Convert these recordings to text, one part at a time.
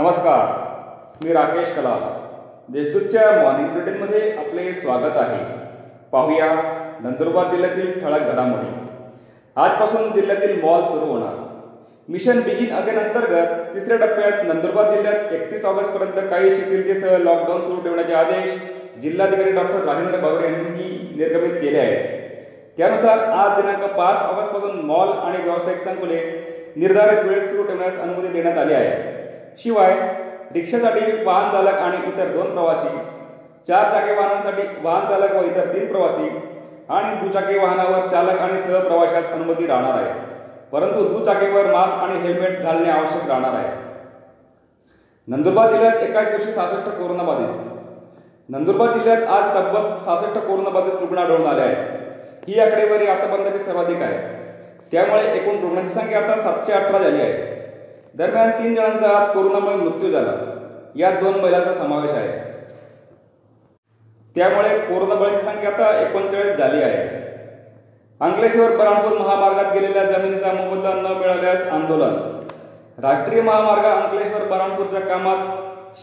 नमस्कार मी राकेश कलाल. देशदूतच्या मॉर्निंग बुलेटिनमध्ये आपले स्वागत आहे. पाहूया नंदुरबार जिल्ह्यातील ठळक घडामोडी. आजपासून जिल्ह्यातील मॉल सुरू होणार. मिशन बिगिन अगेन अंतर्गत तिसऱ्या टप्प्यात नंदुरबार जिल्ह्यात एकतीस ऑगस्टपर्यंत काही शिथिलतेसह लॉकडाऊन सुरू ठेवण्याचे आदेश जिल्हाधिकारी डॉक्टर राजेंद्र बाबर यांनी निर्गमित केले आहेत. त्यानुसार आज दिनांक पाच ऑगस्टपासून मॉल आणि व्यावसायिक संकुले निर्धारित वेळेत सुरू ठेवण्यास अनुमती देण्यात आली आहे. शिवाय रिक्षासाठी वाहन चालक आणि इतर दोन प्रवासी चार चाकी वाहनांसाठी वाहन चालक व इतर तीन प्रवासी आणि दुचाकी वाहनावर चालक आणि सहप्रवाशास अनुमती राहणार आहे. परंतु दुचाकीवर मास्क आणि हेल्मेट घालणे आवश्यक राहणार आहे. नंदुरबार जिल्ह्यात एकाच दिवशी सहासष्ट कोरोनाबाधित नंदुरबार जिल्ह्यात आज तब्बल सहासष्ट कोरोनाबाधित रुग्ण आढळून आले आहेत. ही आकडेवारी आतापर्यंतची सर्वाधिक आहे. त्यामुळे एकूण रुग्णांची संख्या आता सातशे अठरा झाली आहे. दरम्यान तीन जणांचा आज कोरोनामुळे मृत्यू झाला. यात दोन महिलांचा समावेश आहे. त्यामुळे कोरोना बळीची संख्या आता एकोणचाळीस झाली आहे. अंकलेश्वर बराणपूर महामार्गात गेलेल्या जमिनीचा मोबदला न मिळाल्यास आंदोलन. राष्ट्रीय महामार्ग अंकलेश्वर बराणपूरच्या कामात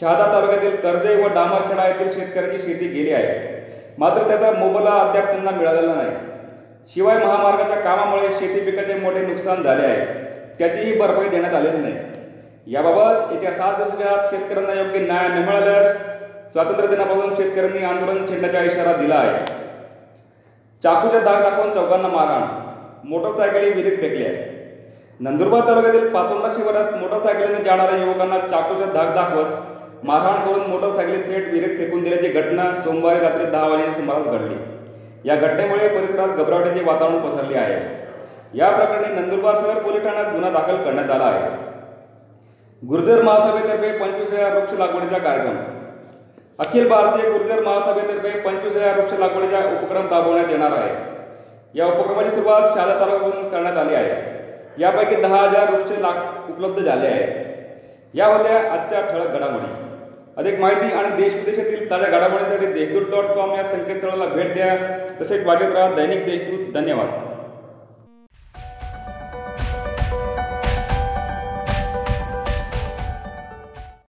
शहादा तालुक्यातील कर्जे व डामरखेडा येथील शेतकऱ्यांची शेती गेली आहे. मात्र त्याचा मोबदला अद्याप त्यांना मिळालेला नाही. शिवाय महामार्गाच्या कामामुळे शेती पिकाचे मोठे नुकसान झाले आहे. त्याचीही भरपाई देण्यात आलेली नाही. याबाबत येत्या सात दिवसाच्या शेतकऱ्यांना योग्य न्याय न मिळाल्यास स्वातंत्र्य दिनापासून शेतकऱ्यांनी आंदोलन छेडण्याचा इशारा दिला आहे. चाकूच्या दाग दाखवून चौघांना मारहाण मोटरसायकली विहिरीत फेकल्या नंदुरबार तालुक्यातील पातोंडा शिवारात मोटरसायकलीने जाणाऱ्या युवकांना चाकूच्या धाक दाखवत मारहाण करून मोटरसायकली थेट विहिरीत फेकून दिल्याची घटना सोमवारी रात्री दहा वाजेच्या सुमारास घडली. या घटनेमुळे परिसरात घबराटीचे वातावरण पसरले आहे. या प्रकरणी नंदुरबार शहर पोलीस ठाण्यात गुन्हा दाखल करण्यात आला आहे. गुर्जर महासभेतर्फे पंचवीसव्या वृक्ष लागवडीचा कार्यक्रम. अखिल भारतीय गुर्जर महासभेतर्फे पंचवीसव्या वृक्ष लागवडीचा उपक्रम राबवण्यात येणार आहे. या उपक्रमाची सुरुवात शाळा तालुक्यातून करण्यात आली आहे. यापैकी दहा हजार वृक्ष लाग उपलब्ध झाले आहेत. या होत्या आजच्या ठळक घडामोडी. अधिक माहिती आणि देश विदेशातील ताज्या घडामोडींसाठी देशदूत डॉट कॉम या संकेतस्थळाला भेट द्या. तसेच वाचत राहा दैनिक देशदूत. धन्यवाद.